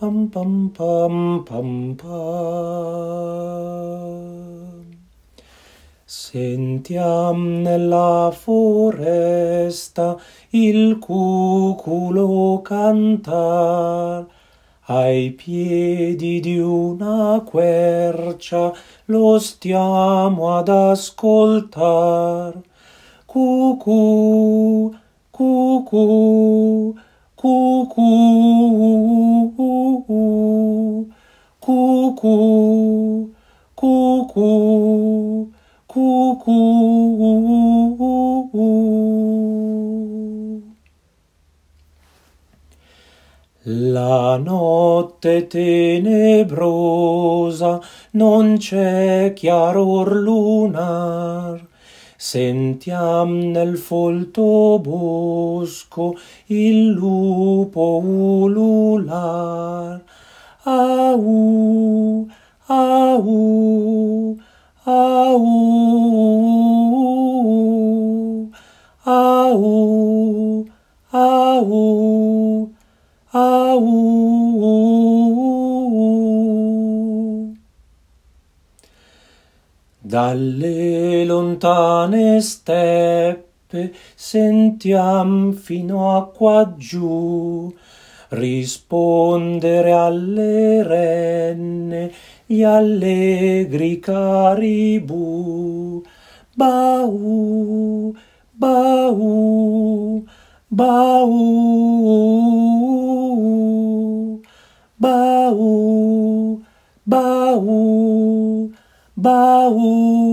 pam pam pam pam pam. Sentiam nella foresta il cuculo cantar, ai piedi di una quercia lo stiamo ad ascoltar. Cucù, cucù, cucù, cucù, cucù, cucù. La notte tenebrosa non c'è chiaror lunar, sentiam nel folto bosco il lupo ulular. Au, au au au au au. Dalle lontane steppe sentiam fino a qua giù. Rispondere alle renne gli allegri caribù. Bau, bau, bau, bau, bau, bau.